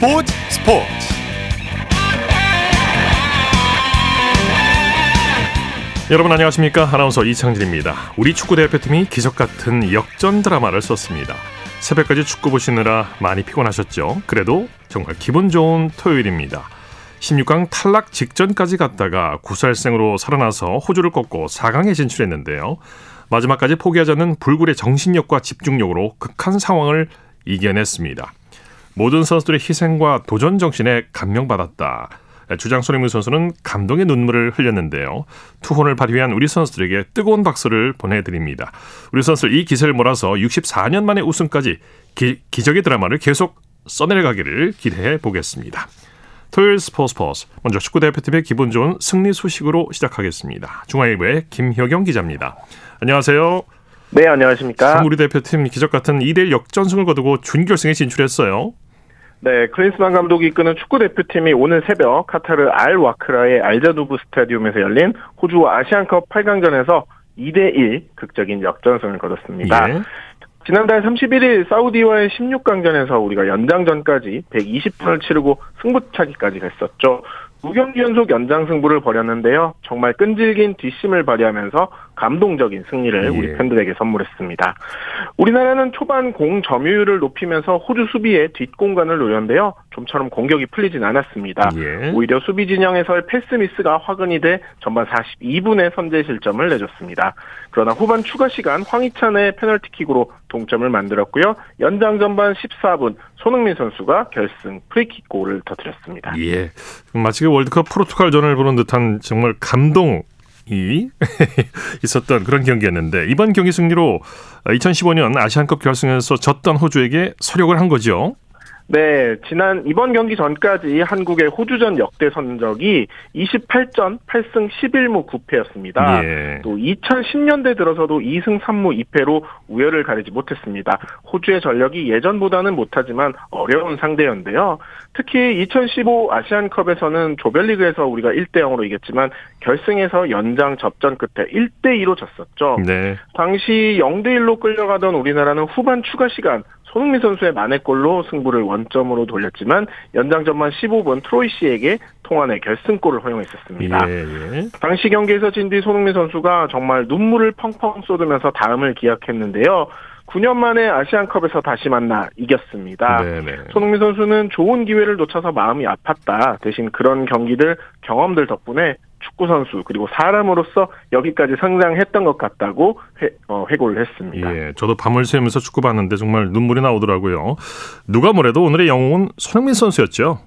스포츠 스포츠. 여러분 안녕하십니까? 아나운서 이창진입니다. 우리 축구 대표팀이 기적 같은 역전 드라마를 썼습니다. 새벽까지 축구 보시느라 많이 피곤하셨죠? 그래도 정말 기분 좋은 토요일입니다. 16강 탈락 직전까지 갔다가 구살생으로 살아나서 호주를 꺾고 4강에 진출했는데요. 마지막까지 포기하지 않는 불굴의 정신력과 집중력으로 극한 상황을 이겨냈습니다. 모든 선수들의 희생과 도전 정신에 감명받았다. 주장 손흥민 선수는 감동의 눈물을 흘렸는데요. 투혼을 발휘한 우리 선수들에게 뜨거운 박수를 보내드립니다. 우리 선수들 이 기세를 몰아서 64년 만에 우승까지 기, 기적의 드라마를 계속 써내려가기를 기대해 보겠습니다. 토요일 스포츠 스포츠 먼저 축구 대표팀의 기분 좋은 승리 소식으로 시작하겠습니다. 중앙일보의 김효경 기자입니다. 안녕하세요. 네, 안녕하십니까. 우리 대표팀 기적 같은 2대1 역전승을 거두고 준결승에 진출했어요. 네, 클린스만 감독이 이끄는 축구 대표팀이 오늘 새벽 카타르 알 와크라의 알자두브 스타디움에서 열린 호주 아시안컵 8강전에서 2대1 극적인 역전승을 거뒀습니다. 예. 지난달 31일 사우디와의 16강전에서 우리가 연장전까지 120분을 치르고 승부차기까지 했었죠. 두 경기 연속 연장 승부를 벌였는데요. 정말 끈질긴 뒷심을 발휘하면서 감동적인 승리를 예. 우리 팬들에게 선물했습니다. 우리나라는 초반 공 점유율을 높이면서 호주 수비의 뒷공간을 노렸는데요. 좀처럼 공격이 풀리진 않았습니다. 예. 오히려 수비 진영에서의 패스 미스가 화근이 돼 전반 42분에 선제 실점을 내줬습니다. 그러나 후반 추가 시간 황희찬의 페널티킥으로 동점을 만들었고요. 연장 전반 14분 손흥민 선수가 결승 프리킥 골을 터뜨렸습니다. 예. 마치 월드컵 포르투갈전을 보는 듯한 정말 감동 이 있었던 그런 경기였는데 이번 경기 승리로 2015년 아시안컵 결승에서 졌던 호주에게 서력을 한 거죠. 네, 지난 이번 경기 전까지 한국의 호주전 역대 선적이 28전 8승 11무 9패였습니다. 예. 또 2010년대 들어서도 2승 3무 2패로 우열을 가리지 못했습니다. 호주의 전력이 예전보다는 못하지만 어려운 상대였는데요. 특히 2015 아시안컵에서는 조별리그에서 우리가 1대 0으로 이겼지만 결승에서 연장 접전 끝에 1대 2로 졌었죠. 네. 당시 0대 1로 끌려가던 우리나라는 후반 추가 시간 손흥민 선수의 만회골로 승부를 원점으로 돌렸지만 연장전만 15분 트로이 씨에게 통안의 결승골을 허용했었습니다. 예, 예. 당시 경기에서 진 뒤 손흥민 선수가 정말 눈물을 펑펑 쏟으면서 다음을 기약했는데요. 9년 만에 아시안컵에서 다시 만나 이겼습니다. 네네. 네. 손흥민 선수는 좋은 기회를 놓쳐서 마음이 아팠다. 대신 그런 경기들, 경험들 덕분에 축구 선수 그리고 사람으로서 여기까지 성장했던 것 같다고 회, 어, 회고를 했습니다. 예, 저도 밤을 새면서 축구 봤는데 정말 눈물이 나오더라고요. 누가 뭐래도 오늘의 영웅은 손흥민 선수였죠.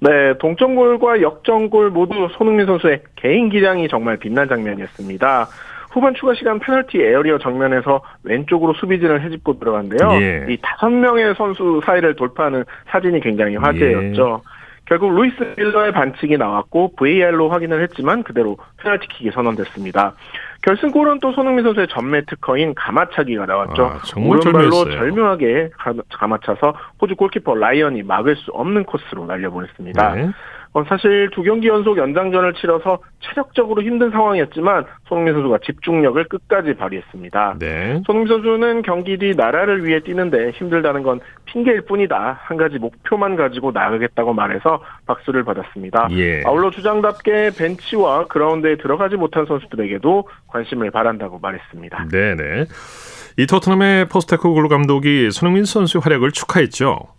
네, 동점골과 역전골 모두 손흥민 선수의 개인 기량이 정말 빛난 장면이었습니다. 후반 추가 시간 페널티 에어리어 정면에서 왼쪽으로 수비진을 해집고 들어간데요. 예. 이 다섯 명의 선수 사이를 돌파하는 사진이 굉장히 화제였죠. 예. 결국 루이스 밀러의 반칙이 나왔고 VAR로 확인을 했지만 그대로 페널티킥이 선언됐습니다. 결승골은 또 손흥민 선수의 전매 특허인 감아차기가 나왔죠. 아, 오른발로 절묘하게 감아차서 호주 골키퍼 라이언이 막을 수 없는 코스로 날려보냈습니다. 네. 어, 사실 두 경기 연속 연장전을 치러서 체력적으로 힘든 상황이었지만 손흥민 선수가 집중력을 끝까지 발휘했습니다. 네. 손흥민 선수는 경기 뒤 나라를 위해 뛰는데 힘들다는 건 핑계일 뿐이다. 한 가지 목표만 가지고 나가겠다고 말해서 박수를 받았습니다. 예. 아울러 주장답게 벤치와 그라운드에 들어가지 못한 선수들에게도 관심을 바란다고 말했습니다. 네네. 이 토트넘의 포스테코글루 감독이 손흥민 선수 활약을 축하했죠.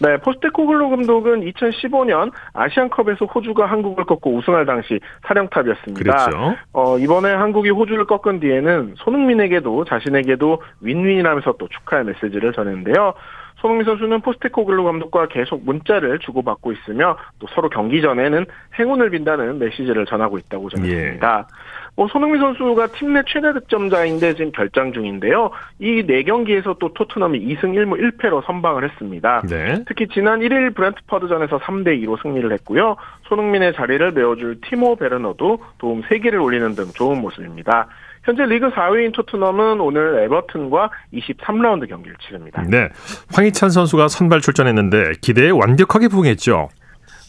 네, 포스테코글로 감독은 2015년 아시안컵에서 호주가 한국을 꺾고 우승할 당시 사령탑이었습니다. 그렇죠. 어, 이번에 한국이 호주를 꺾은 뒤에는 손흥민에게도 자신에게도 윈윈이라면서 또 축하의 메시지를 전했는데요. 손흥민 선수는 포스테코글로 감독과 계속 문자를 주고받고 있으며 또 서로 경기 전에는 행운을 빈다는 메시지를 전하고 있다고 전했습니다. 예. 뭐 손흥민 선수가 팀 내 최대 득점자인데 지금 결장 중인데요. 이 네 경기에서 또 토트넘이 2승 1무 1패로 선방을 했습니다. 네. 특히 지난 1일 브랜트퍼드전에서 3대 2로 승리를 했고요. 손흥민의 자리를 메워줄 티모 베르너도 도움 3개를 올리는 등 좋은 모습입니다. 현재 리그 4위인 토트넘은 오늘 에버튼과 23라운드 경기를 치릅니다. 네. 황희찬 선수가 선발 출전했는데 기대에 완벽하게 부응했죠.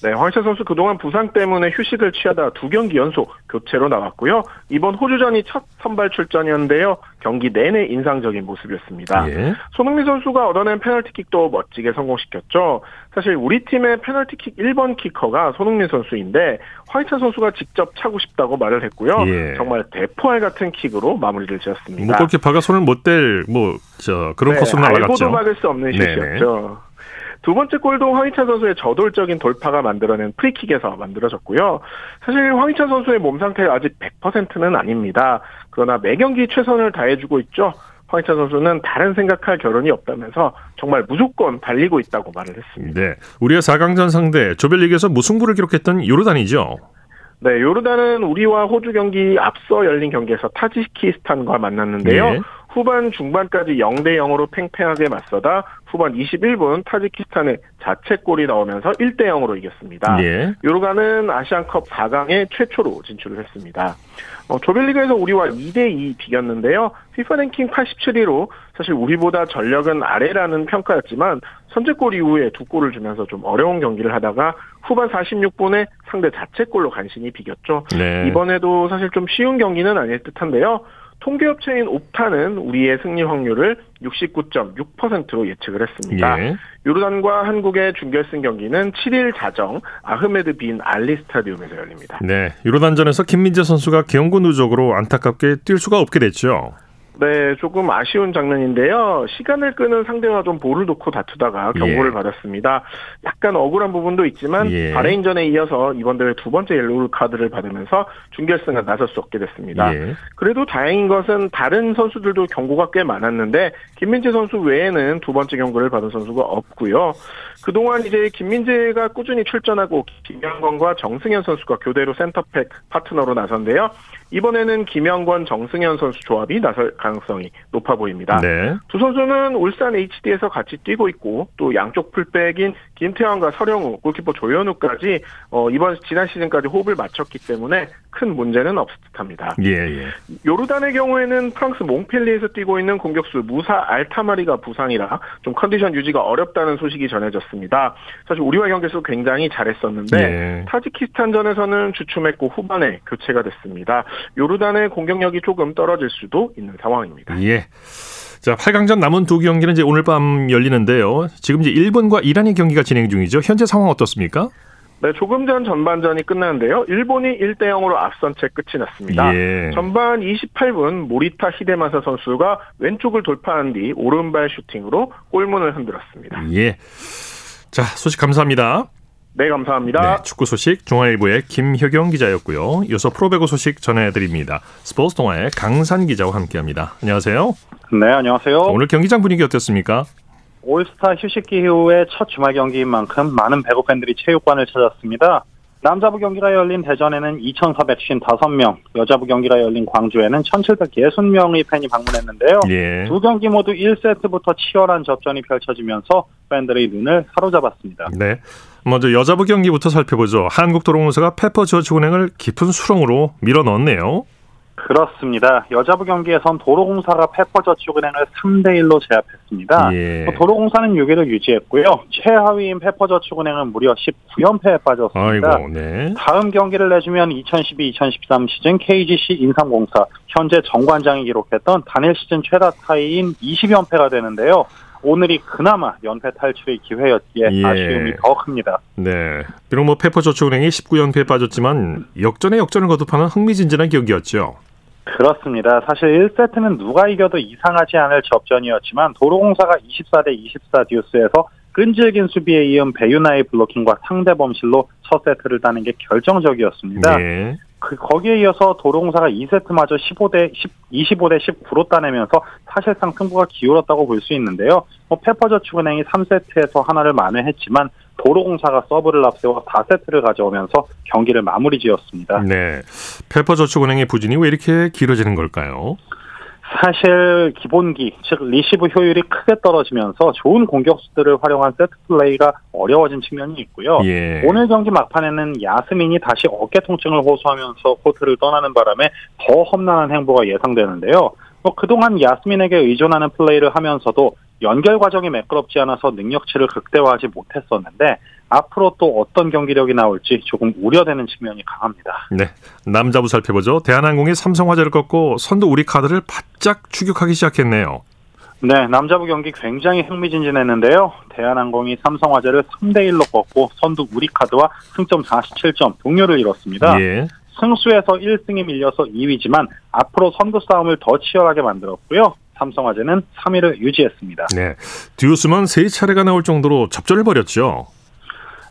네, 황희찬 선수 그동안 부상 때문에 휴식을 취하다 두 경기 연속 교체로 나왔고요. 이번 호주전이 첫 선발 출전이었는데요. 경기 내내 인상적인 모습이었습니다. 예. 손흥민 선수가 얻어낸 페널티킥도 멋지게 성공시켰죠. 사실 우리 팀의 페널티킥 1번 키커가 손흥민 선수인데 황희찬 선수가 직접 차고 싶다고 말을 했고요. 예. 정말 대포알 같은 킥으로 마무리를 지었습니다. 골키퍼가 손을 못 댈 뭐 저 그런 네, 코스로 날아갔죠. 알고도 막을 수 없는 슛이었죠. 두 번째 골도 황희찬 선수의 저돌적인 돌파가 만들어낸 프리킥에서 만들어졌고요. 사실 황희찬 선수의 몸 상태가 아직 100%는 아닙니다. 그러나 매 경기 최선을 다해주고 있죠. 황희찬 선수는 다른 생각할 결혼이 없다면서 정말 무조건 달리고 있다고 말을 했습니다. 네, 우리가 4강전 상대 조별리그에서 무승부를 기록했던 요르단이죠. 네, 요르단은 우리와 호주 경기 앞서 열린 경기에서 타지키스탄과 만났는데요. 예. 후반 중반까지 0대 0으로 팽팽하게 맞서다 후반 21분 타지키스탄의 자책골이 나오면서 1대 0으로 이겼습니다. 예. 요르가는 아시안컵 4강에 최초로 진출을 했습니다. 어, 조별리그에서 우리와 2대 2 비겼는데요. 피파 랭킹 87위로 사실 우리보다 전력은 아래라는 평가였지만 선제골 이후에 두 골을 주면서 좀 어려운 경기를 하다가 후반 46분에 상대 자책골로 간신히 비겼죠. 네. 이번에도 사실 좀 쉬운 경기는 아닐 듯한데요. 통계업체인 옵타는 우리의 승리 확률을 69.6%로 예측을 했습니다. 예. 요르단과 한국의 준결승 경기는 7일 자정 아흐메드 빈 알리 스타디움에서 열립니다. 네, 요르단전에서 김민재 선수가 경고 누적으로 안타깝게 뛸 수가 없게 됐죠. 네, 조금 아쉬운 장면인데요. 시간을 끄는 상대와 좀 볼을 놓고 다투다가 경고를 예. 받았습니다. 약간 억울한 부분도 있지만 예. 바레인전에 이어서 이번 대회 두 번째 옐로우 카드를 받으면서 준결승에 나설 수 없게 됐습니다. 예. 그래도 다행인 것은 다른 선수들도 경고가 꽤 많았는데 김민재 선수 외에는 두 번째 경고를 받은 선수가 없고요. 그동안 이제 김민재가 꾸준히 출전하고 김영권과 정승현 선수가 교대로 센터백 파트너로 나섰는데요. 이번에는 김영권, 정승현 선수 조합이 나설 가능성이 높아 보입니다. 네. 두 선수는 울산 HD에서 같이 뛰고 있고 또 양쪽 풀백인 김태환과 설영우, 골키퍼 조현우까지 어, 이번 지난 시즌까지 호흡을 맞췄기 때문에 큰 문제는 없을 듯합니다. 예, 예. 요르단의 경우에는 프랑스 몽펠리에서 뛰고 있는 공격수 무사 알타마리가 부상이라 좀 컨디션 유지가 어렵다는 소식이 전해졌습니다. 사실 우리와 경기에서 굉장히 잘했었는데 예. 타지키스탄전에서는 주춤했고 후반에 교체가 됐습니다. 요르단의 공격력이 조금 떨어질 수도 있는 상황입니다. 예. 자, 8강전 남은 두 경기는 이제 오늘 밤 열리는데요. 지금 이제 일본과 이란의 경기가 진행 중이죠. 현재 상황 어떻습니까? 네, 조금 전 전반전이 끝났는데요. 일본이 1대 0으로 앞선 채 끝이 났습니다. 예. 전반 28분 모리타 히데마사 선수가 왼쪽을 돌파한 뒤 오른발 슈팅으로 골문을 흔들었습니다. 예. 자, 소식 감사합니다. 네, 감사합니다. 네, 축구 소식 중앙일보의 김효경 기자였고요. 이어서 프로배구 소식 전해드립니다. 스포츠 동아의 강산 기자와 함께합니다. 안녕하세요. 네, 안녕하세요. 오늘 경기장 분위기 어땠습니까? 올스타 휴식기 이후에 첫 주말 경기인 만큼 많은 배구 팬들이 체육관을 찾았습니다. 남자부 경기가 열린 대전에는 2,455명, 여자부 경기가 열린 광주에는 1,760명의 팬이 방문했는데요. 예. 두 경기 모두 1세트부터 치열한 접전이 펼쳐지면서 팬들의 눈을 사로잡았습니다. 네. 먼저 여자부 경기부터 살펴보죠. 한국도로공사가 페퍼 저축은행을 깊은 수렁으로 밀어넣었네요. 그렇습니다. 여자부 경기에선 도로공사가 페퍼저축은행을 3대 1로 제압했습니다. 예. 뭐 도로공사는 6위를 유지했고요. 최하위인 페퍼저축은행은 무려 19연패에 빠졌습니다. 아이고, 네. 다음 경기를 내주면 2012-2013 시즌 KGC 인삼공사 현재 정관장이 기록했던 단일 시즌 최다 타이인 20연패가 되는데요. 오늘이 그나마 연패 탈출의 기회였기에 예. 아쉬움이 더 큽니다. 네. 비록 뭐 페퍼저축은행이 19연패에 빠졌지만 역전에 역전을 거듭하는 흥미진진한 경기였죠. 그렇습니다. 사실 1세트는 누가 이겨도 이상하지 않을 접전이었지만 도로공사가 24대 24 듀스에서 끈질긴 수비에 이은 배유나의 블로킹과 상대 범실로 첫 세트를 따는 게 결정적이었습니다. 네. 그 거기에 이어서 도로공사가 2세트마저 15대 10, 25대 19로 따내면서 사실상 승부가 기울었다고 볼 수 있는데요. 뭐 페퍼저축은행이 3세트에서 하나를 만회했지만 도로공사가 서브를 앞세워 4세트를 가져오면서 경기를 마무리 지었습니다. 네. 페퍼저축은행의 부진이 왜 이렇게 길어지는 걸까요? 사실 기본기, 즉 리시브 효율이 크게 떨어지면서 좋은 공격수들을 활용한 세트 플레이가 어려워진 측면이 있고요. 예. 오늘 경기 막판에는 야스민이 다시 어깨 통증을 호소하면서 코트를 떠나는 바람에 더 험난한 행보가 예상되는데요. 뭐 그동안 야스민에게 의존하는 플레이를 하면서도 연결 과정이 매끄럽지 않아서 능력치를 극대화하지 못했었는데 앞으로 또 어떤 경기력이 나올지 조금 우려되는 측면이 강합니다. 네, 남자부 살펴보죠. 대한항공이 삼성화재를 꺾고 선두 우리 카드를 바짝 추격하기 시작했네요. 네, 남자부 경기 굉장히 흥미진진했는데요. 대한항공이 삼성화재를 3대 1로 꺾고 선두 우리카드와 승점 47점 동료를 이뤘습니다. 예. 승수에서 1승이 밀려서 2위지만 앞으로 선두 싸움을 더 치열하게 만들었고요. 삼성화재는 3위를 유지했습니다. 네, 듀스만 세 차례가 나올 정도로 접전을 벌였죠.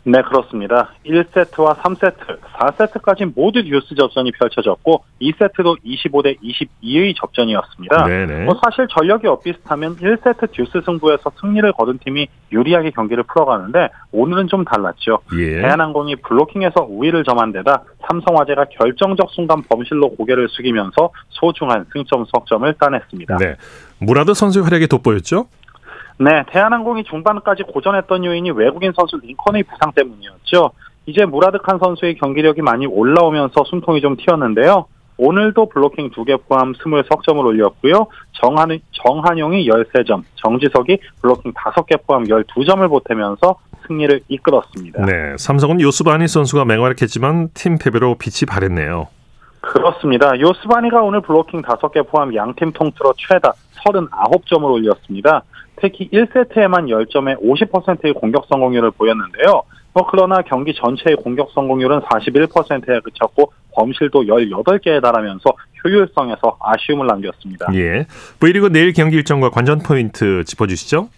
네, 그렇습니다. 1세트와 3세트, 4세트까지 모두 듀스 접전이 펼쳐졌고 2세트도 25대 22의 접전이었습니다. 네네. 뭐 사실 전력이 엇비슷하면 1세트 듀스 승부에서 승리를 거둔 팀이 유리하게 경기를 풀어가는데 오늘은 좀 달랐죠. 예. 대한항공이 블로킹에서 우위를 점한 데다 삼성화재가 결정적 순간 범실로 고개를 숙이면서 소중한 승점 석점을 따냈습니다. 네. 무라드 선수의 활약이 돋보였죠? 네, 대한항공이 중반까지 고전했던 요인이 외국인 선수 링컨의 부상 때문이었죠. 이제 무라드칸 선수의 경기력이 많이 올라오면서 숨통이 좀 튀었는데요. 오늘도 블로킹 2개 포함 20석점을 올렸고요. 정한, 정한용이 13점, 정지석이 블로킹 5개 포함 12점을 보태면서 승리를 이끌었습니다. 네, 삼성은 요스바니 선수가 맹활약했지만 팀 패배로 빛이 발했네요. 그렇습니다. 요스바니가 오늘 블로킹 5개 포함 양팀 통틀어 최다 39점을 올렸습니다. 특히 1세트에만 10점에 50%의 공격 성공률을 보였는데요. 뭐 그러나 경기 전체의 공격 성공률은 41%에 그쳤고 범실도 18개에 달하면서 효율성에서 아쉬움을 남겼습니다. 예. V리그 내일 경기 일정과 관전 포인트 짚어주시죠.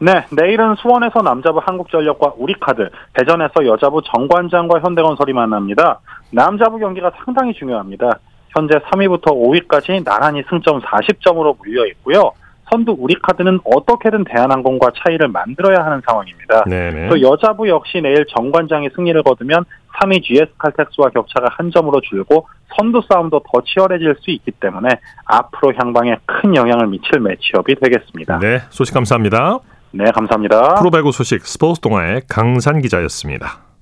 네, 내일은 수원에서 남자부 한국전력과 우리카드, 대전에서 여자부 정관장과 현대건설이 만납니다. 남자부 경기가 상당히 중요합니다. 현재 3위부터 5위까지 나란히 승점 40점으로 물려 있고요. 선두 우리 카드는 어떻게든 대한항공과 차이를 만들어야 하는 상황입니다. 네네. 또 여자부 역시 내일 정관장이 승리를 거두면 3위 GS칼텍스와 격차가 한 점으로 줄고 선두 싸움도 더 치열해질 수 있기 때문에 앞으로 향방에 큰 영향을 미칠 매치업이 되겠습니다. 네, 소식 감사합니다. 네, 감사합니다. 프로배구 소식 스포츠 동아의 강산 기자였습니다.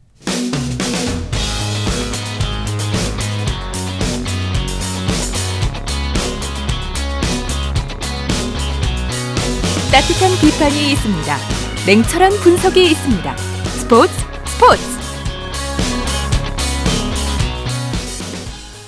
따뜻한 비판이 있습니다. 냉철한 분석이 있습니다. 스포츠 스포츠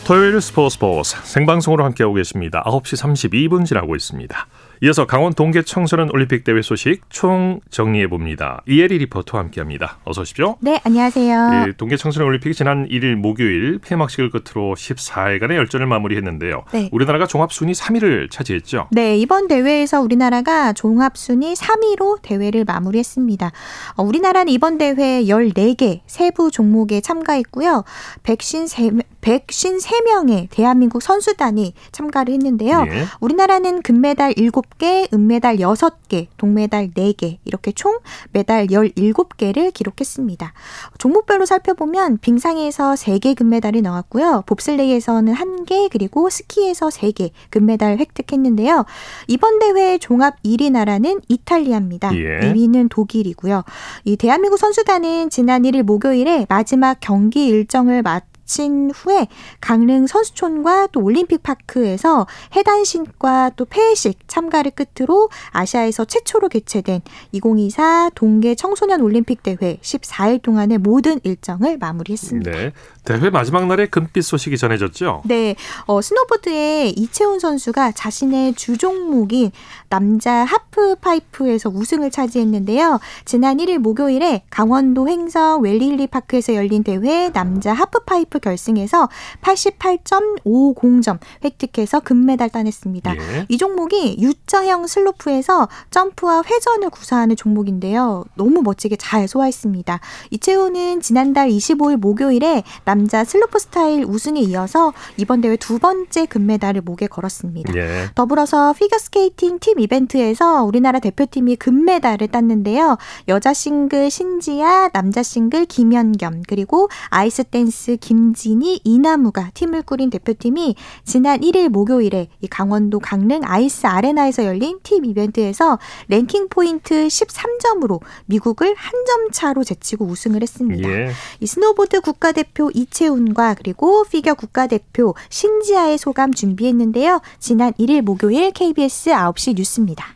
토요일 스포츠 스포츠 생방송으로 함께하고 계십니다. 9시 32분 지나고 있습니다. 이어서 강원 동계 청소년 올림픽 대회 소식 총 정리해 봅니다. 이혜리 리포터와 함께합니다. 어서 오십시오. 네, 안녕하세요. 예, 동계 청소년 올림픽이 지난 1일 목요일 폐막식을 끝으로 14일간의 열전을 마무리했는데요. 네. 우리나라가 종합 순위 3위를 차지했죠. 네, 이번 대회에서 우리나라가 종합 순위 3위로 대회를 마무리했습니다. 어, 우리나라는 이번 대회 14개 세부 종목에 참가했고요. 백신 3, 153명의 대한민국 선수단이 참가를 했는데요. 예. 우리나라는 금메달 7 개, 은메달 6개, 동메달 4개, 이렇게 총 메달 17개를 기록했습니다. 종목별로 살펴보면 빙상에서 3개 금메달이 나왔고요. 봅슬레이에서는 1개, 그리고 스키에서 3개 금메달 획득했는데요. 이번 대회 종합 1위 나라는 이탈리아입니다. 예. 2위는 독일이고요. 이 대한민국 선수단은 지난 1일 목요일에 마지막 경기 일정을 마마 마친 후에 강릉 선수촌과 또 올림픽 파크에서 해단식과 또 폐회식 참가를 끝으로 아시아에서 최초로 개최된 2024 동계 청소년 올림픽 대회 14일 동안의 모든 일정을 마무리했습니다. 네. 대회 마지막 날에 금빛 소식이 전해졌죠? 네. 어, 스노보드의 이채운 선수가 자신의 주 종목인 남자 하프 파이프에서 우승을 차지했는데요. 지난 1일 목요일에 강원도 횡성 웰리힐리 파크에서 열린 대회 남자 하프 파이프 결승에서 88.50점 획득해서 금메달 따냈습니다. 예. 이 종목이 U자형 슬로프에서 점프와 회전을 구사하는 종목인데요. 너무 멋지게 잘 소화했습니다. 이채운은 지난달 25일 목요일에 남자 슬로프 스타일 우승에 이어서 이번 대회 두 번째 금메달을 목에 걸었습니다. 예. 더불어서 피겨스케이팅 팀 이벤트에서 우리나라 대표팀이 금메달을 땄는데요. 여자 싱글 신지아, 남자 싱글 김연겸, 그리고 아이스 댄스 김지니, 이나무가 팀을 꾸린 대표팀이 지난 1일 목요일에 이 강원도 강릉 아이스 아레나에서 열린 팀 이벤트에서 랭킹 포인트 13점으로 미국을 한 점 차로 제치고 우승을 했습니다. 예. 이 스노보드 국가대표 이 이채운과 그리고 피겨 국가대표 신지아의 소감 준비했는데요. 지난 1일 목요일 KBS 9시 뉴스입니다.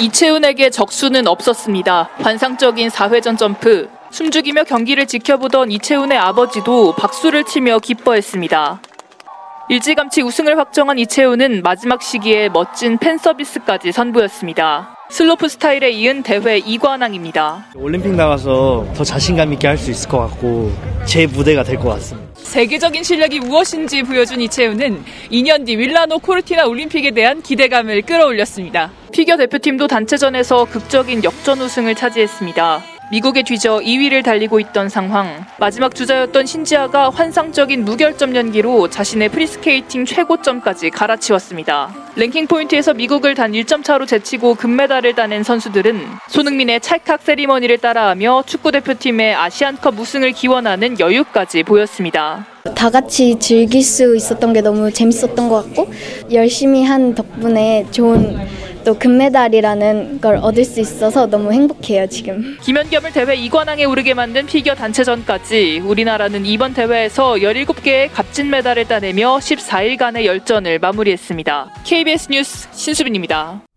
이채훈에게 적수는 없었습니다. 환상적인 4회전 점프, 숨죽이며 경기를 지켜보던 이채훈의 아버지도 박수를 치며 기뻐했습니다. 일찌감치 우승을 확정한 이채훈은 마지막 시기에 멋진 팬 서비스까지 선보였습니다. 슬로프 스타일에 이은 대회 2관왕입니다. 올림픽 나가서 더 자신감 있게 할 수 있을 것 같고 제 무대가 될 것 같습니다. 세계적인 실력이 무엇인지 보여준 이채훈은 2년 뒤 밀라노 코르티나 올림픽에 대한 기대감을 끌어올렸습니다. 피겨 대표팀도 단체전에서 극적인 역전 우승을 차지했습니다. 미국에 뒤져 2위를 달리고 있던 상황. 마지막 주자였던 신지아가 환상적인 무결점 연기로 자신의 프리스케이팅 최고점까지 갈아치웠습니다. 랭킹 포인트에서 미국을 단 1점 차로 제치고 금메달을 따낸 선수들은 손흥민의 찰칵 세리머니를 따라하며 축구대표팀의 아시안컵 우승을 기원하는 여유까지 보였습니다. 다 같이 즐길 수 있었던 게 너무 재밌었던 것 같고 열심히 한 덕분에 좋은 또 금메달이라는 걸 얻을 수 있어서 너무 행복해요 지금. 김연겸을 대회 2관왕에 오르게 만든 피겨 단체전까지 우리나라는 이번 대회에서 17개의 값진 메달을 따내며 14일간의 열전을 마무리했습니다. KBS 뉴스 신수빈입니다.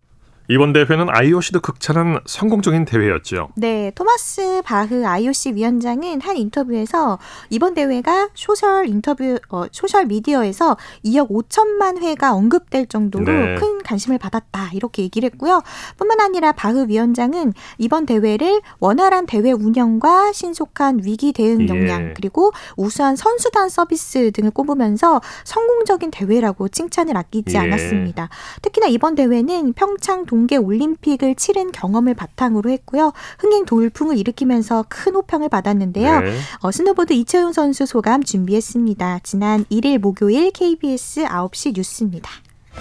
이번 대회는 IOC도 극찬한 성공적인 대회였죠. 네, 토마스 바흐 IOC 위원장은 한 인터뷰에서 이번 대회가 소셜 인터뷰 어, 소셜 미디어에서 2억 5천만 회가 언급될 정도로 네. 큰 관심을 받았다 이렇게 얘기를 했고요. 뿐만 아니라 바흐 위원장은 이번 대회를 원활한 대회 운영과 신속한 위기 대응 역량 예. 그리고 우수한 선수단 서비스 등을 꼽으면서 성공적인 대회라고 칭찬을 아끼지 예. 않았습니다. 특히나 이번 대회는 평창 동계 올림픽을 치른 경험을 바탕으로 했고요. 흥행 돌풍을 일으키면서 큰 호평을 받았는데요. 네. 어, 스노보드 이채운 선수 소감 준비했습니다. 지난 1일 목요일 KBS 9시 뉴스입니다.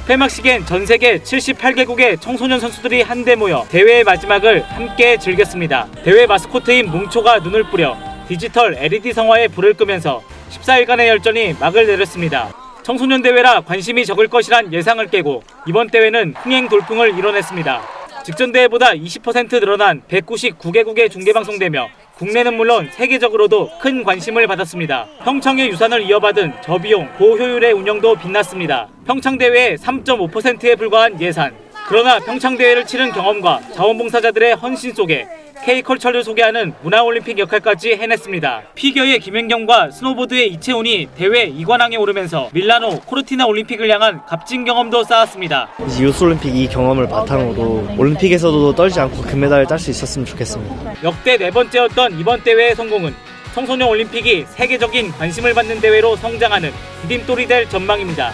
폐막식엔 전 세계 78개국의 청소년 선수들이 한데 모여 대회의 마지막을 함께 즐겼습니다. 대회 마스코트인 뭉초가 눈을 뿌려 디지털 LED 성화에 불을 끄면서 14일간의 열전이 막을 내렸습니다. 청소년 대회라 관심이 적을 것이란 예상을 깨고 이번 대회는 흥행 돌풍을 이뤄냈습니다. 직전 대회보다 20% 늘어난 199개국에 중계방송되며 국내는 물론 세계적으로도 큰 관심을 받았습니다. 평창의 유산을 이어받은 저비용 고효율의 운영도 빛났습니다. 평창 대회의 3.5%에 불과한 예산. 그러나 평창 대회를 치른 경험과 자원봉사자들의 헌신 속에 K컬처를 소개하는 문화올림픽 역할까지 해냈습니다. 피겨의 김연겸과 스노보드의 이채운이 대회 2관왕에 오르면서 밀라노 코르티나 올림픽을 향한 값진 경험도 쌓았습니다. 유스올림픽 이 경험을 바탕으로 올림픽에서도 떨지 않고 금메달을 딸 수 있었으면 좋겠습니다. 역대 네 번째였던 이번 대회의 성공은 청소년 올림픽이 세계적인 관심을 받는 대회로 성장하는 디딤돌이 될 전망입니다.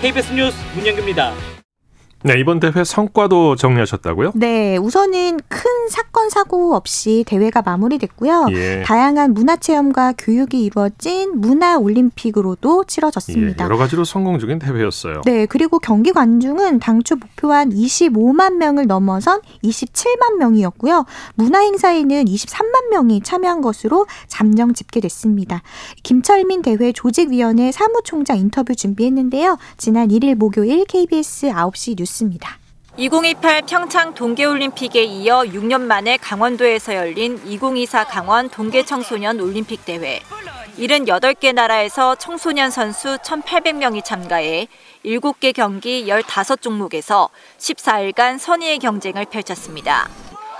KBS 뉴스 문영규입니다. 네, 이번 대회 성과도 정리하셨다고요? 네, 우선은 큰 사건 사고 없이 대회가 마무리됐고요. 예. 다양한 문화 체험과 교육이 이루어진 문화 올림픽으로도 치러졌습니다. 예, 여러 가지로 성공적인 대회였어요. 네, 그리고 경기 관중은 당초 목표한 25만 명을 넘어선 27만 명이었고요. 문화 행사에는 23만 명이 참여한 것으로 잠정 집계됐습니다. 김철민 대회 조직위원회 사무총장 인터뷰 준비했는데요. 지난 1일 목요일 KBS 9시 뉴스 뉴스입니다. 2028 평창 동계올림픽에 이어 6년 만에 강원도에서 열린 2024 강원 동계청소년 올림픽 대회. 78개 나라에서 청소년 선수 1,800명이 참가해 7개 경기 15종목에서 14일간 선의의 경쟁을 펼쳤습니다.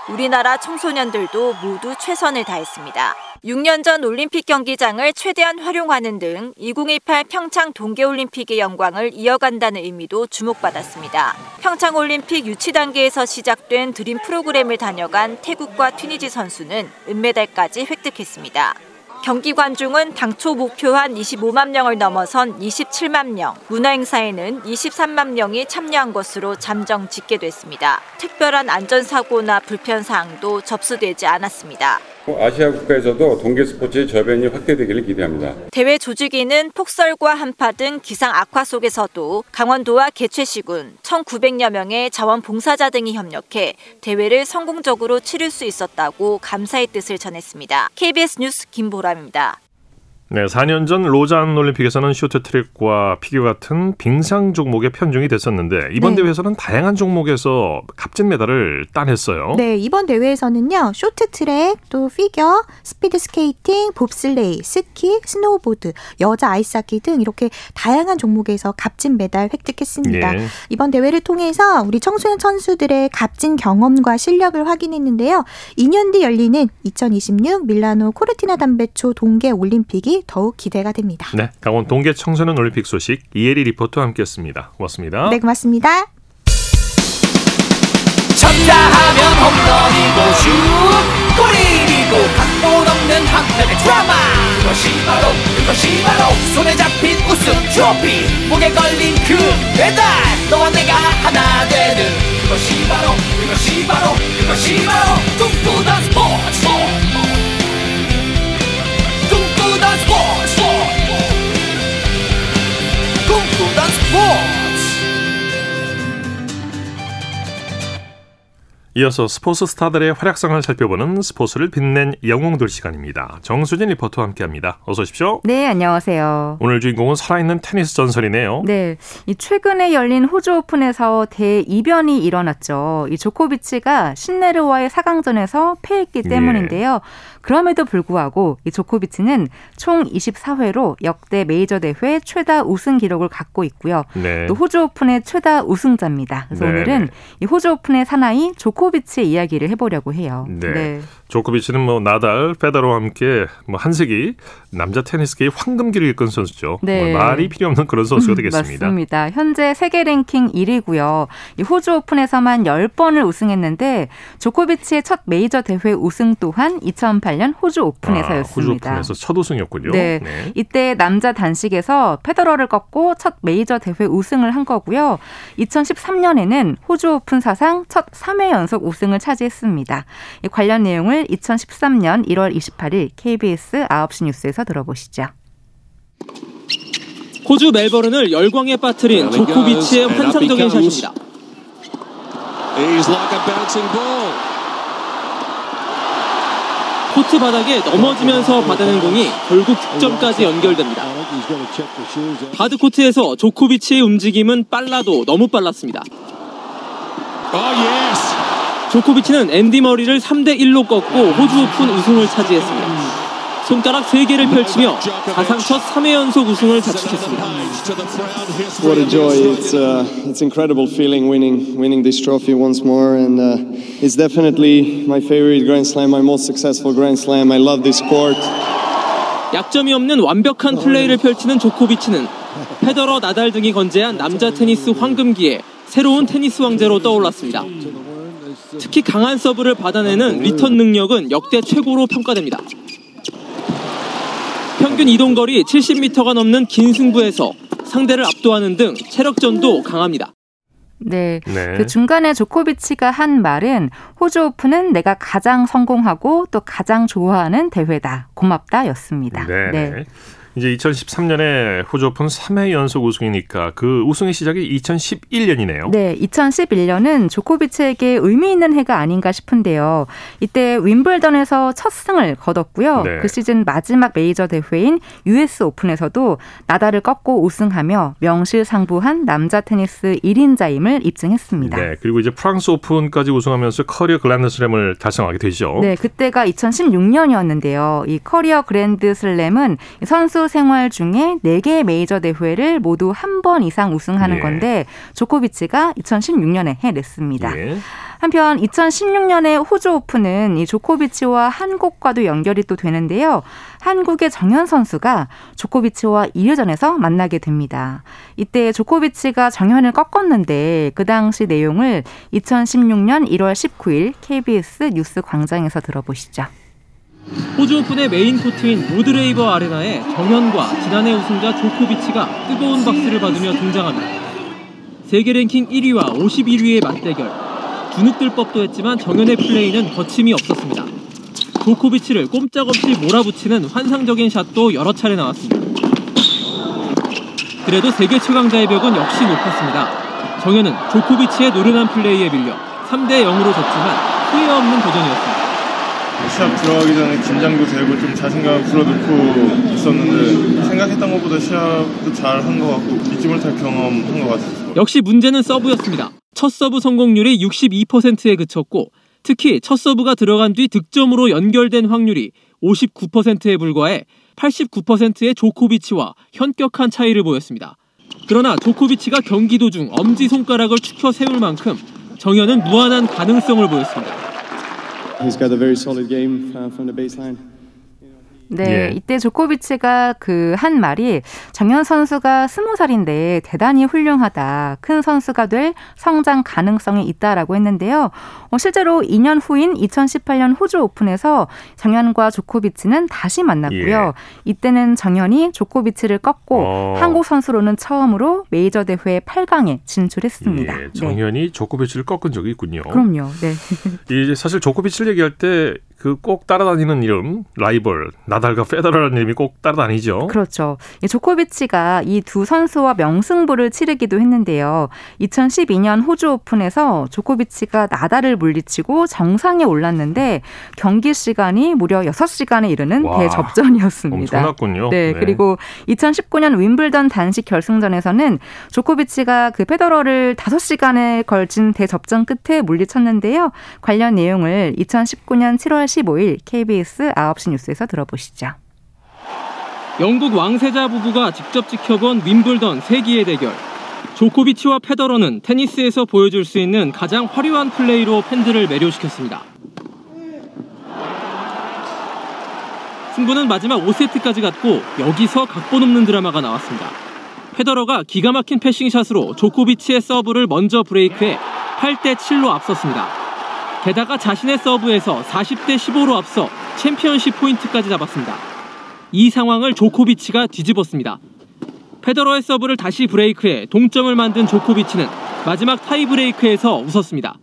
우리나라 청소년들도 모두 최선을 다했습니다. 6년 전 올림픽 경기장을 최대한 활용하는 등 2028 평창 동계올림픽의 영광을 이어간다는 의미도 주목받았습니다. 평창 올림픽 유치 단계에서 시작된 드림 프로그램을 다녀간 태국과 튀니지 선수는 은메달까지 획득했습니다. 경기 관중은 당초 목표한 25만 명을 넘어선 27만 명, 문화 행사에는 23만 명이 참여한 것으로 잠정 집계됐습니다. 특별한 안전사고나 불편사항도 접수되지 않았습니다. 아시아 국가에서도 동계 스포츠의 저변이 확대되기를 기대합니다. 대회 조직위는 폭설과 한파 등 기상 악화 속에서도 강원도와 개최시군 1,900여 명의 자원봉사자 등이 협력해 대회를 성공적으로 치를 수 있었다고 감사의 뜻을 전했습니다. KBS 뉴스 김보람입니다. 네, 4년 전 로잔 올림픽에서는 쇼트트랙과 피겨 같은 빙상 종목에 편중이 됐었는데 이번 네. 대회에서는 다양한 종목에서 값진 메달을 따냈어요. 네, 이번 대회에서는요. 쇼트트랙, 또 피겨, 스피드 스케이팅, 봅슬레이, 스키, 스노우보드, 여자 아이스하키 등 이렇게 다양한 종목에서 값진 메달 획득했습니다. 예. 이번 대회를 통해서 우리 청소년 선수들의 값진 경험과 실력을 확인했는데요. 2년 뒤 열리는 2026 밀라노 코르티나 담베초 동계 올림픽이 더욱 기대가 됩니다. 네, 강원 동계 청소년 올림픽 소식 이혜리 리포터와 함께했습니다. 고맙습니다. 네, 고맙습니다. 쳤다 하면 홈런이고 슛 골이고 각본 없는 한편의 드라마 그것이 바로 그것이 바로 손에 잡힌 우승 트로피 목에 걸린 그 배달 너와 내가 하나 되는 그것이 바로 그것이 바로 그것이 바로 꿈꾸던 스포츠 이어서 스포츠 스타들의 활약상을 살펴보는 스포츠를 빛낸 영웅들 시간입니다. 정수진 리포터와 함께합니다. 어서 오십시오. 네, 안녕하세요. 오늘 주인공은 살아있는 테니스 전설이네요. 네, 이 최근에 열린 호주 오픈에서 대이변이 일어났죠. 이 조코비치가 신네르와의 4강전에서 패했기 예. 때문인데요. 예. 그럼에도 불구하고 이 조코비치는 총 24회로 역대 메이저 대회 최다 우승 기록을 갖고 있고요. 네. 또 호주 오픈의 최다 우승자입니다. 그래서 네. 오늘은 이 호주 오픈의 사나이 조코비치의 이야기를 해보려고 해요. 네. 네. 조코비치는 뭐 나달, 페더러와 함께 뭐 한세기 남자 테니스계의 황금기를 이끈 선수죠. 네. 뭐 말이 필요 없는 그런 선수가 되겠습니다. 맞습니다. 현재 세계 랭킹 1위고요. 이 호주 오픈에서만 10번을 우승했는데 조코비치의 첫 메이저 대회 우승 또한 2008년 호주 오픈에서였습니다. 아, 호주 오픈에서 첫 우승이었군요. 네. 네. 이때 남자 단식에서 페더러를 꺾고 첫 메이저 대회 우승을 한 거고요. 2013년에는 호주 오픈 사상 첫 3회 연속 우승을 차지했습니다. 관련 내용을 내용을 2013년 1월 28일 KBS 9시 뉴스에서 들어보시죠. 호주 멜버른을 열광에 빠뜨린 조코비치의 환상적인 샷입니다. 코트 바닥에 넘어지면서 받아낸 공이 결국 득점까지 연결됩니다. 바드 코트에서 조코비치의 움직임은 빨라도 너무 빨랐습니다. Oh, 조코비치는 앤디 머리를 3대 1로 꺾고 호주 오픈 우승을 차지했습니다. 손가락 3개를 펼치며 사상 첫 3회 연속 우승을 자축했습니다. What a joy. It's uh, it's incredible feeling winning winning this trophy once more and uh, it's definitely my favorite Grand Slam, my most successful Grand Slam. I love this court. 약점이 없는 완벽한 플레이를 펼치는 조코비치는 페더러, 나달 등이 건재한 남자 테니스 황금기에 새로운 테니스 황제로 떠올랐습니다. 특히 강한 서브를 받아내는 리턴 능력은 역대 최고로 평가됩니다. 평균 이동거리 70m가 넘는 긴 승부에서 상대를 압도하는 등 체력전도 강합니다. 네. 네. 그 중간에 조코비치가 한 말은 호주 오픈은 내가 가장 성공하고 또 가장 좋아하는 대회다. 고맙다 였습니다. 네. 네. 이제 2013년에 호주 오픈 3회 연속 우승이니까 그 우승의 시작이 2011년이네요. 네, 2011년은 조코비치에게 의미 있는 해가 아닌가 싶은데요. 이때 윔블던에서 첫 승을 거뒀고요. 네. 그 시즌 마지막 메이저 대회인 US 오픈에서도 나달을 꺾고 우승하며 명실상부한 남자 테니스 1인자임을 입증했습니다. 네, 그리고 이제 프랑스 오픈까지 우승하면서 커리어 그랜드슬램을 달성하게 되죠. 네, 그때가 2016년이었는데요. 이 커리어 그랜드슬램은 선수 생활 중에 4개 메이저 대회를 모두 한 번 이상 우승하는 예. 건데 조코비치가 2016년에 해냈습니다. 예. 한편 2016년에 호주 오픈은 이 조코비치와 한국과도 연결이 또 되는데요. 한국의 정현 선수가 조코비치와 2회전에서 만나게 됩니다. 이때 조코비치가 정현을 꺾었는데 그 당시 내용을 2016년 1월 19일 KBS 뉴스 광장에서 들어보시죠. 호주 오픈의 메인 코트인 로드레이버 아레나에 정현과 지난해 우승자 조코비치가 뜨거운 박수를 받으며 등장합니다. 세계 랭킹 1위와 51위의 맞대결. 주눅들 법도 했지만 정현의 플레이는 거침이 없었습니다. 조코비치를 꼼짝없이 몰아붙이는 환상적인 샷도 여러 차례 나왔습니다. 그래도 세계 최강자의 벽은 역시 높았습니다. 정현은 조코비치의 노련한 플레이에 밀려 3대 0으로 졌지만 후회 없는 도전이었습니다. 시합 들어가기 전에 긴장도 되고 좀 자신감 불어넣고 있었는데 생각했던 것보다 시합도 잘 한 것 같고 잊지 못할 경험 한 것 같아요. 역시 문제는 서브였습니다. 첫 서브 성공률이 62%에 그쳤고 특히 첫 서브가 들어간 뒤 득점으로 연결된 확률이 59%에 불과해 89%의 조코비치와 현격한 차이를 보였습니다. 그러나 조코비치가 경기 도중 엄지 손가락을 축혀 세울 만큼 정현은 무한한 가능성을 보였습니다. He's got a very solid game uh, from the baseline. 네, 예. 이때 조코비치가 그 한 말이 정현 선수가 스무 살인데 대단히 훌륭하다. 큰 선수가 될 성장 가능성이 있다라고 했는데요. 어, 실제로 2년 후인 2018년 호주 오픈에서 정현과 조코비치는 다시 만났고요. 예. 이때는 정현이 조코비치를 꺾고 어. 한국 선수로는 처음으로 메이저 대회 8강에 진출했습니다. 예, 정현이 조코비치를 꺾은 적이 있군요. 네. 그럼요. 네. 이제 사실 조코비치를 얘기할 때 그 꼭 따라다니는 이름 라이벌 나달과 페더러라는 이름이 꼭 따라다니죠. 그렇죠. 이 조코비치가 이 두 선수와 명승부를 치르기도 했는데요. 2012년 호주 오픈에서 조코비치가 나달을 물리치고 정상에 올랐는데 경기 시간이 무려 6시간에 이르는 와, 대접전이었습니다. 엄청났군요. 네, 네. 그리고 2019년 윈블던 단식 결승전에서는 조코비치가 그 페더러를 5시간에 걸친 대접전 끝에 물리쳤는데요. 관련 내용을 2019년 7월 15일 KBS 9시 뉴스에서 들어보시죠. 영국 왕세자 부부가 직접 지켜본 윈블던 세기의 대결. 조코비치와 페더러는 테니스에서 보여줄 수 있는 가장 화려한 플레이로 팬들을 매료시켰습니다. 승부는 마지막 5세트까지 갔고 여기서 각본 없는 드라마가 나왔습니다. 페더러가 기가 막힌 패싱샷으로 조코비치의 서브를 먼저 브레이크해 8대 7로 앞섰습니다. 게다가 자신의 서브에서 40대 15로 앞서 챔피언십 포인트까지 잡았습니다. 이 상황을 조코비치가 뒤집었습니다. 페더러의 서브를 다시 브레이크해 동점을 만든 조코비치는 마지막 타이브레이크에서 웃었습니다.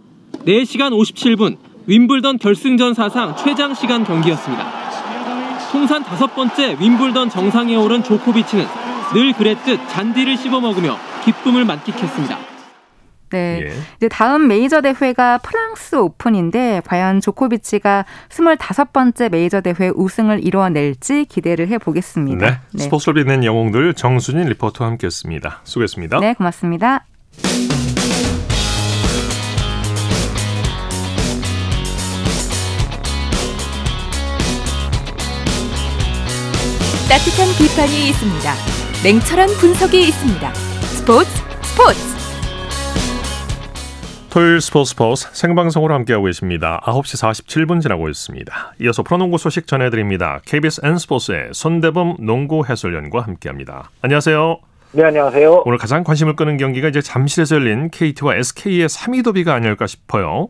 4시간 57분 윈블던 결승전 사상 최장 시간 경기였습니다. 통산 다섯 번째 윈블던 정상에 오른 조코비치는 늘 그랬듯 잔디를 씹어먹으며 기쁨을 만끽했습니다. 네. 예. 이제 다음 메이저 대회가 프랑스 오픈인데 과연 조코비치가 25번째 메이저 대회 우승을 이뤄낼지 기대를 해 보겠습니다. 네. 스포츠를 빛낸 영웅들 정순인 리포터와 함께 했습니다. 수고했습니다. 네, 고맙습니다. 따뜻한 비판이 있습니다. 냉철한 분석이 있습니다. 스포츠 스포츠 토요일 스포츠 스포츠 생방송으로 함께하고 계십니다. 9시 47분 지나고 있습니다. 이어서 프로농구 소식 전해드립니다. KBS N스포츠의 손대범 농구 해설위원과 함께합니다. 안녕하세요. 네, 안녕하세요. 오늘 가장 관심을 끄는 경기가 이제 잠실에서 열린 KT와 SK의 3위 도비가 아닐까 싶어요.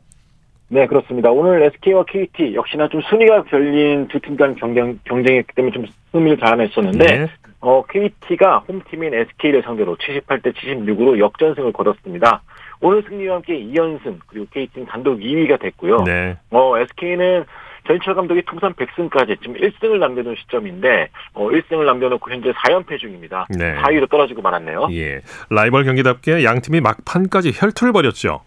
네, 그렇습니다. 오늘 SK와 KT 역시나 좀 순위가 결린 두 팀 간 경쟁, 경쟁이었기 때문에 좀 승리를 자아냈었는데, 네. 어, KT가 홈팀인 SK를 상대로 78대 76으로 역전승을 거뒀습니다. 오늘 승리와 함께 2연승, 그리고 KT는 단독 2위가 됐고요. 네. 어, SK는 전철 감독이 통산 100승까지 지금 1승을 남겨놓은 시점인데, 어, 1승을 남겨놓고 현재 4연패 중입니다. 네. 4위로 떨어지고 말았네요. 예. 라이벌 경기답게 양 팀이 막판까지 혈투를 벌였죠.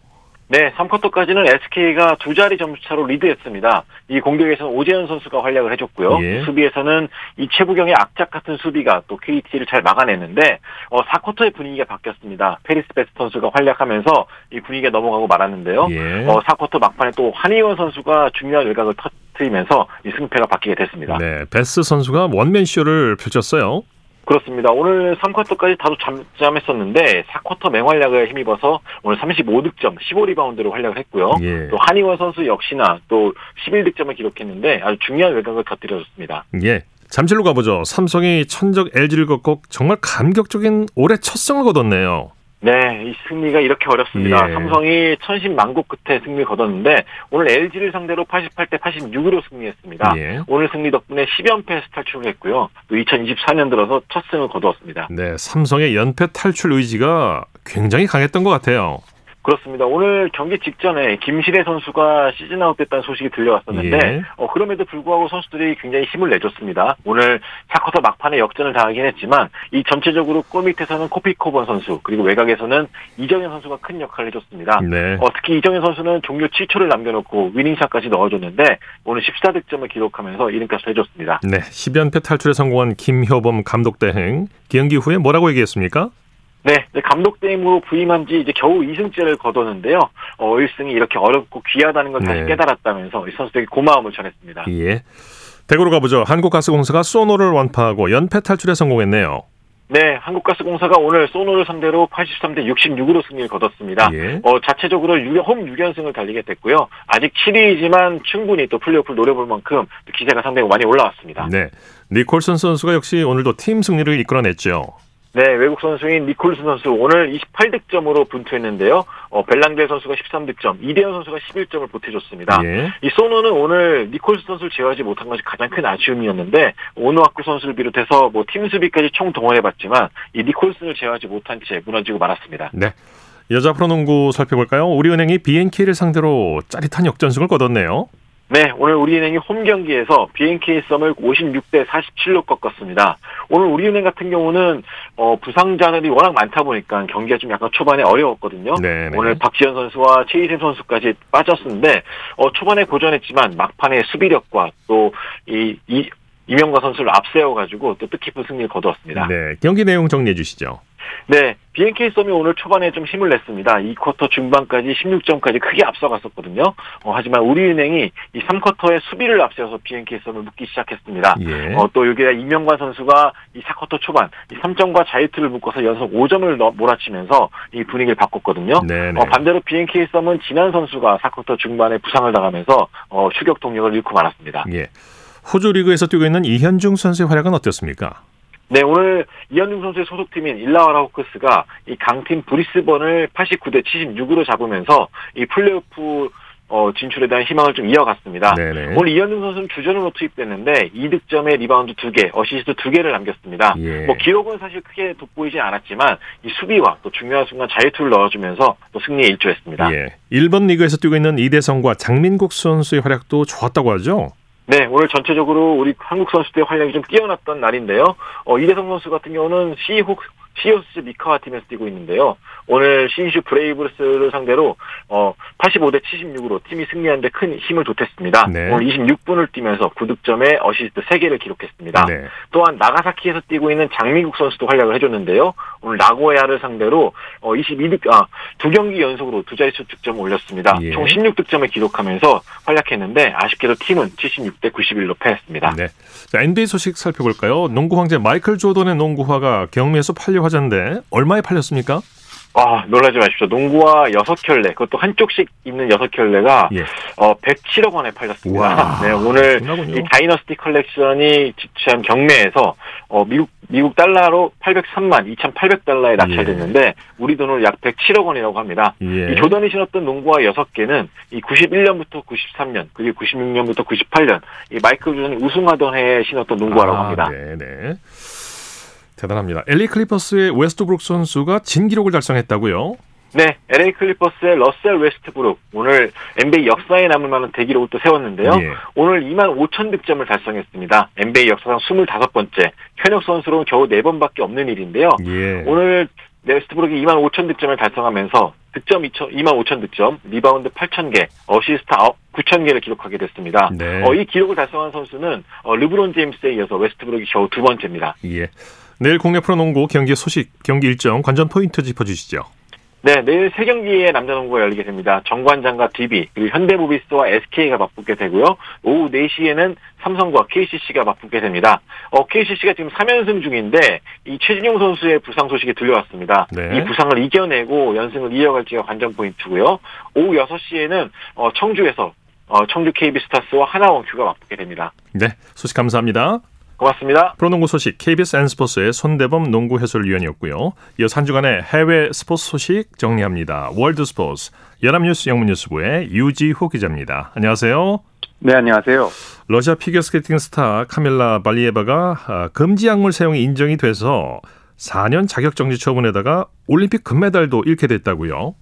네, 3쿼터까지는 SK가 두 자리 점수차로 리드했습니다. 이 공격에서는 오재현 선수가 활약을 해줬고요. 예. 수비에서는 이 최부경의 악착 같은 수비가 또 KT를 잘 막아냈는데 어, 4쿼터의 분위기가 바뀌었습니다. 패리스 배스 선수가 활약하면서 이 분위기가 넘어가고 말았는데요. 예. 어, 4쿼터 막판에 또 한희원 선수가 중요한 외곽을 터뜨리면서 이 승패가 바뀌게 됐습니다. 네. 배스 선수가 원맨쇼를 펼쳤어요. 그렇습니다. 오늘 3쿼터까지 다소 잠잠했었는데 4쿼터 맹활약을 힘입어서 오늘 35득점, 15리바운드로 활약을 했고요. 예. 또 한희원 선수 역시나 또 11득점을 기록했는데 아주 중요한 외곽을 터뜨려줬습니다. 예. 잠실로 가보죠. 삼성이 천적 LG를 꺾고 정말 감격적인 올해 첫 승을 거뒀네요. 네, 이 승리가 이렇게 어렵습니다. 예. 삼성이 천신만고 끝에 승리를 거뒀는데 오늘 LG를 상대로 88대 86으로 승리했습니다. 예. 오늘 승리 덕분에 10연패에서 탈출을 했고요. 또 2024년 들어서 첫 승을 거두었습니다. 네, 삼성의 연패 탈출 의지가 굉장히 강했던 것 같아요. 그렇습니다. 오늘 경기 직전에 김실애 선수가 시즌 아웃됐다는 소식이 들려왔었는데 예. 어, 그럼에도 불구하고 선수들이 굉장히 힘을 내줬습니다. 오늘 4쿼터 막판에 역전을 당하긴 했지만 이 전체적으로 골 밑에서는 코피코번 선수 그리고 외곽에서는 이정현 선수가 큰 역할을 해줬습니다. 네. 어, 특히 이정현 선수는 종료 7초를 남겨놓고 위닝샷까지 넣어줬는데 오늘 14득점을 기록하면서 1인까지 해줬습니다. 네, 10연패 탈출에 성공한 김효범 감독 대행 경기 후에 뭐라고 얘기했습니까? 네, 네, 감독 대행으로 부임한 지 이제 겨우 2승째를 거뒀는데요. 어, 1승이 이렇게 어렵고 귀하다는 걸 다시 네. 깨달았다면서 이 선수에게 고마움을 전했습니다. 예. 대구로 가보죠. 한국가스공사가 소노를 완파하고 연패 탈출에 성공했네요. 네, 한국가스공사가 오늘 소노를 상대로 83대 66으로 승리를 거뒀습니다. 예. 어, 자체적으로 6, 홈 6연승을 달리게 됐고요. 아직 7위이지만 충분히 또 플레이오프를 노려볼 만큼 또 기세가 상당히 많이 올라왔습니다. 네. 니콜슨 선수가 역시 오늘도 팀 승리를 이끌어냈죠. 네, 외국 선수인 니콜스 선수 오늘 28득점으로 분투했는데요. 어, 벨랑데 선수가 13득점, 이대현 선수가 11점을 보태줬습니다. 예. 이 소노는 오늘 니콜스 선수를 제어하지 못한 것이 가장 큰 아쉬움이었는데 오노아쿠 선수를 비롯해서 뭐 팀 수비까지 총 동원해봤지만 이 니콜슨을 제어하지 못한 채 무너지고 말았습니다. 네. 여자 프로농구 살펴볼까요? 우리은행이 BNK를 상대로 짜릿한 역전승을 거뒀네요. 네, 오늘 우리은행이 홈 경기에서 BNK 썸을 56대 47로 꺾었습니다. 오늘 우리은행 같은 경우는 어, 부상자들이 워낙 많다 보니까 경기가 좀 약간 초반에 어려웠거든요. 네, 네. 오늘 박지현 선수와 최희샘 선수까지 빠졌는데 어, 초반에 고전했지만 막판에 수비력과 또이 이, 이명과 선수를 앞세워가지고 또 뜻깊은 승리를 거두었습니다. 네. 경기 내용 정리해 주시죠. 네, BNK 썸이 오늘 초반에 좀 힘을 냈습니다. 2쿼터 중반까지 16점까지 크게 앞서갔었거든요. 어, 하지만 우리은행이 이 3쿼터에 수비를 앞세워서 BNK 썸을 묶기 시작했습니다. 예. 어, 또 여기에 이명관 선수가 이 4쿼터 초반 이 3점과 자유투를 묶어서 연속 5점을 넣, 몰아치면서 이 분위기를 바꿨거든요. 네네. 어, 반대로 BNK 썸은 진한 선수가 4쿼터 중반에 부상을 당하면서 어, 추격 동력을 잃고 말았습니다. 예. 호주 리그에서 뛰고 있는 이현중 선수의 활약은 어땠습니까? 네, 오늘 이현중 선수의 소속팀인 일라와라 호크스가 이 강팀 브리스번을 89대 76으로 잡으면서 이 플레이오프 어, 진출에 대한 희망을 좀 이어갔습니다. 네네. 오늘 이현중 선수는 주전으로 투입됐는데 2득점에 리바운드 2개, 어시스트 2개를 남겼습니다. 예. 뭐 기록은 사실 크게 돋보이지 않았지만 이 수비와 또 중요한 순간 자유투를 넣어주면서 또 승리에 일조했습니다. 예. 일본 리그에서 뛰고 있는 이대성과 장민국 선수의 활약도 좋았다고 하죠. 네, 오늘 전체적으로 우리 한국 선수들의 활약이 좀 뛰어났던 날인데요. 어, 이대성 선수 같은 경우는 시호, 시호스 미카와 팀에서 뛰고 있는데요. 오늘 신슈 브레이브스를 상대로 어, 85대 76으로 팀이 승리하는데 큰 힘을 보탰습니다. 네. 오늘 26분을 뛰면서 9득점에 어시스트 3개를 기록했습니다. 네. 또한 나가사키에서 뛰고 있는 장민국 선수도 활약을 해줬는데요. 오늘 나고야를 상대로 어, 22득 아, 두 경기 연속으로 두 자릿수 득점을 올렸습니다. 예. 총 16득점을 기록하면서 활약했는데 아쉽게도 팀은 76대 91로 패했습니다. 네. 자, NBA 소식 살펴볼까요? 농구 황제 마이클 조던의 농구화가 경매에서 팔려 화제인데 얼마에 팔렸습니까? 아, 놀라지 마십시오. 농구화 여섯 켤레, 그것도 한쪽씩 있는 여섯 켤레가 예. 어 107억 원에 팔렸습니다. 우와, 네, 오늘 엄청나군요. 이 다이너스티 컬렉션이 지칭한 경매에서 어 미국 미국 달러로 803만 2,800달러에 낙찰됐는데 우리 돈으로 약 107억 원이라고 합니다. 예. 이 조던이 신었던 농구화 여섯 개는 이 91년부터 93년, 그리고 96년부터 98년 이 마이클 조던이 우승하던 해에 신었던 농구화라고 아, 합니다. 네, 네. 대단합니다. LA 클리퍼스의 웨스트브룩 선수가 진 기록을 달성했다고요? 네, LA 클리퍼스의 러셀 웨스트브룩 오늘 NBA 역사에 남을 만한 대기록을 또 세웠는데요. 예. 오늘 2만 5천 득점을 달성했습니다. NBA 역사상 25번째 현역 선수로는 겨우 4번밖에 없는 일인데요. 예. 오늘 웨스트브룩이 2만 5천 득점을 달성하면서 득점 2천, 2만 5천 득점, 리바운드 8천 개, 어시스트 9천 개를 기록하게 됐습니다. 네. 어, 이 기록을 달성한 선수는 어, 르브론 제임스에 이어서 웨스트브룩이 겨우 두 번째입니다. 예. 내일 국내 프로농구 경기 소식, 경기 일정, 관전 포인트 짚어주시죠. 네, 내일 세 경기의 남자 농구가 열리게 됩니다. 정관장과 DB, 그리고 현대모비스와 SK가 맞붙게 되고요. 오후 4시에는 삼성과 KCC가 맞붙게 됩니다. 어, KCC가 지금 3연승 중인데 이 최진용 선수의 부상 소식이 들려왔습니다. 네. 이 부상을 이겨내고 연승을 이어갈지가 관전 포인트고요. 오후 6시에는 어, 청주에서 어, 청주 KB스타스와 하나원큐가 맞붙게 됩니다. 네, 소식 감사합니다. 고맙습니다. 프로농구 소식 KBS N스포츠의 손대범 농구 해설위원이었고요. 이어서 한 주간의 해외 스포츠 소식 정리합니다. 월드 스포츠 연합뉴스 영문뉴스부의 유지호 기자입니다. 안녕하세요. 네, 안녕하세요. 러시아 피겨스케이팅 스타 카밀라 발리예바가 아, 금지 약물 사용이 인정이 돼서 4년 자격 정지 처분에다가 올림픽 금메달도 잃게 됐다고요.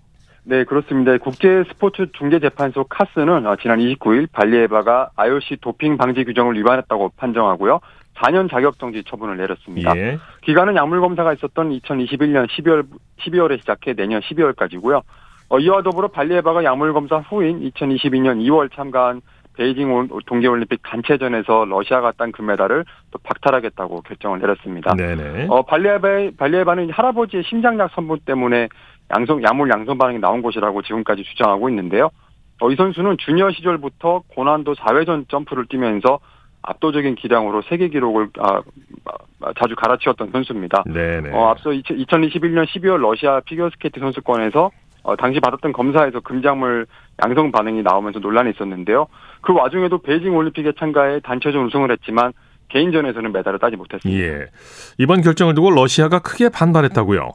네, 그렇습니다. 국제 스포츠 중재 재판소 카스는 어, 지난 29일 발리에바가 IOC 도핑 방지 규정을 위반했다고 판정하고요. 4년 자격 정지 처분을 내렸습니다. 예. 기간은 약물 검사가 있었던 2021년 12월 12월에 시작해 내년 12월까지고요. 어, 이와 더불어 발리에바가 약물 검사 후인 2022년 2월 참가한 베이징 동계올림픽 단체전에서 러시아가 딴 금메달을 또 박탈하겠다고 결정을 내렸습니다. 네네. 어, 발리에바, 발리예바는 할아버지의 심장약 성분 때문에 양성, 약물 양성 반응이 나온 것이라고 지금까지 주장하고 있는데요. 어, 이 선수는 주니어 시절부터 고난도 4회전 점프를 뛰면서 압도적인 기량으로 세계 기록을 아, 아, 자주 갈아치웠던 선수입니다. 네네. 어, 앞서 2021년 12월 러시아 피겨스케이트 선수권에서 어, 당시 받았던 검사에서 금지약물 양성 반응이 나오면서 논란이 있었는데요. 그 와중에도 베이징 올림픽에 참가해 단체전 우승을 했지만 개인전에서는 메달을 따지 못했습니다. 예. 이번 결정을 두고 러시아가 크게 반발했다고요.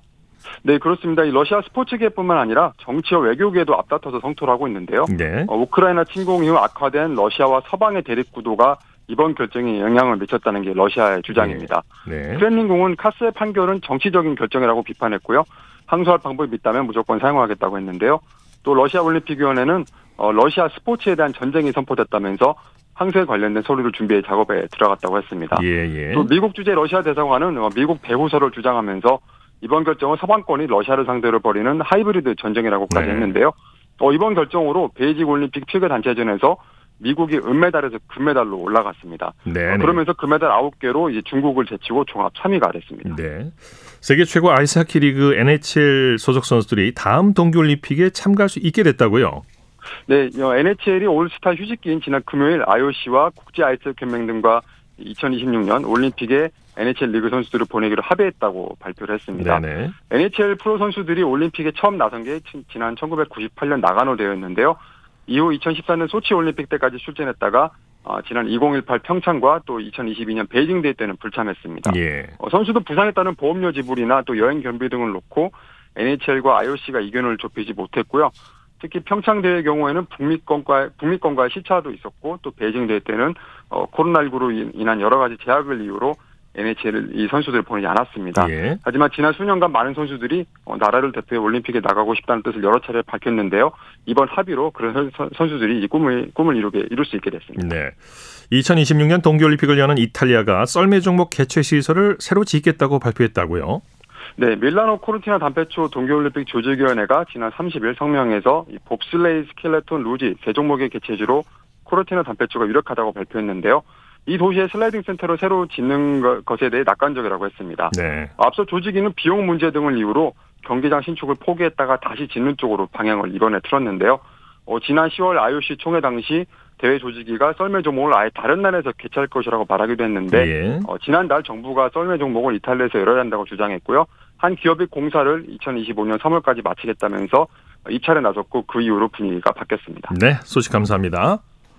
네, 그렇습니다. 이 러시아 스포츠계뿐만 아니라 정치와 외교계도 앞다퉈서 성토를 하고 있는데요. 네. 어, 우크라이나 침공 이후 악화된 러시아와 서방의 대립 구도가 이번 결정에 영향을 미쳤다는 게 러시아의 주장입니다. 네. 크렘린궁은 카스의 판결은 정치적인 결정이라고 비판했고요. 항소할 방법이 있다면 무조건 사용하겠다고 했는데요. 또 러시아 올림픽위원회는 어, 러시아 스포츠에 대한 전쟁이 선포됐다면서 항소에 관련된 서류를 준비해 작업에 들어갔다고 했습니다. 예, 예. 또 미국 주재 러시아 대사관은 어, 미국 배후설을 주장하면서 이번 결정은 서방권이 러시아를 상대로 벌이는 하이브리드 전쟁이라고까지 네. 했는데요. 어, 이번 결정으로 베이징 올림픽 피겨 단체전에서 미국이 은메달에서 금메달로 올라갔습니다. 네. 어, 그러면서 금메달 9개로 이제 중국을 제치고 종합 3위가 됐습니다. 네. 세계 최고 아이스하키 리그 NHL 소속 선수들이 다음 동계올림픽에 참가할 수 있게 됐다고요. 네, 어, NHL이 올스타 휴직기인 지난 금요일 IOC와 국제 아이스하키 연맹 등과 2026년 올림픽에 NHL 리그 선수들을 보내기로 합의했다고 발표를 했습니다. 네네. NHL 프로 선수들이 올림픽에 처음 나선 게 지- 지난 1998년 나가노 대회였는데요. 이후 2014년 소치 올림픽 때까지 출전했다가 어, 지난 2018 평창과 또 2022년 베이징 대회 때는 불참했습니다. 예. 어, 선수도 부상에 따른 보험료 지불이나 또 여행 경비 등을 놓고 NHL과 IOC가 의견을 좁히지 못했고요. 특히 평창 대회 경우에는 북미권과 북미권과의 시차도 있었고 또 베이징 대회 때는 어, 코로나19로 인한 여러 가지 제약을 이유로 NHL 이 선수들을 보내지 않았습니다. 예. 하지만 지난 수년간 많은 선수들이 어, 나라를 대표해 올림픽에 나가고 싶다는 뜻을 여러 차례 밝혔는데요. 이번 합의로 그런 선- 선수들이 이 꿈을 꿈을 이루게 이룰 수 있게 됐습니다. 네. 2026년 동계올림픽을 여는 이탈리아가 썰매 종목 개최 시설을 새로 짓겠다고 발표했다고요. 네, 밀라노 코르티나 담페초 동계올림픽 조직위원회가 지난 30일 성명에서 이 봅슬레이, 스켈레톤, 루지 세 종목의 개최지로 코르티나 담페초가 유력하다고 발표했는데요. 이 도시의 슬라이딩 센터를 새로 짓는 것- 것에 대해 낙관적이라고 했습니다. 네. 앞서 조직위는 비용 문제 등을 이유로 경기장 신축을 포기했다가 다시 짓는 쪽으로 방향을 이번에 틀었는데요. 어, 지난 10월 IOC 총회 당시 대회 조직위가 썰매 종목을 아예 다른 나라에서 개최할 것이라고 말하기도 했는데 예. 어, 지난달 정부가 썰매 종목을 이탈리아에서 열어야 한다고 주장했고요. 한 기업이 공사를 2025년 3월까지 마치겠다면서 입찰에 나섰고 그 이후로 분위기가 바뀌었습니다. 네, 소식 감사합니다.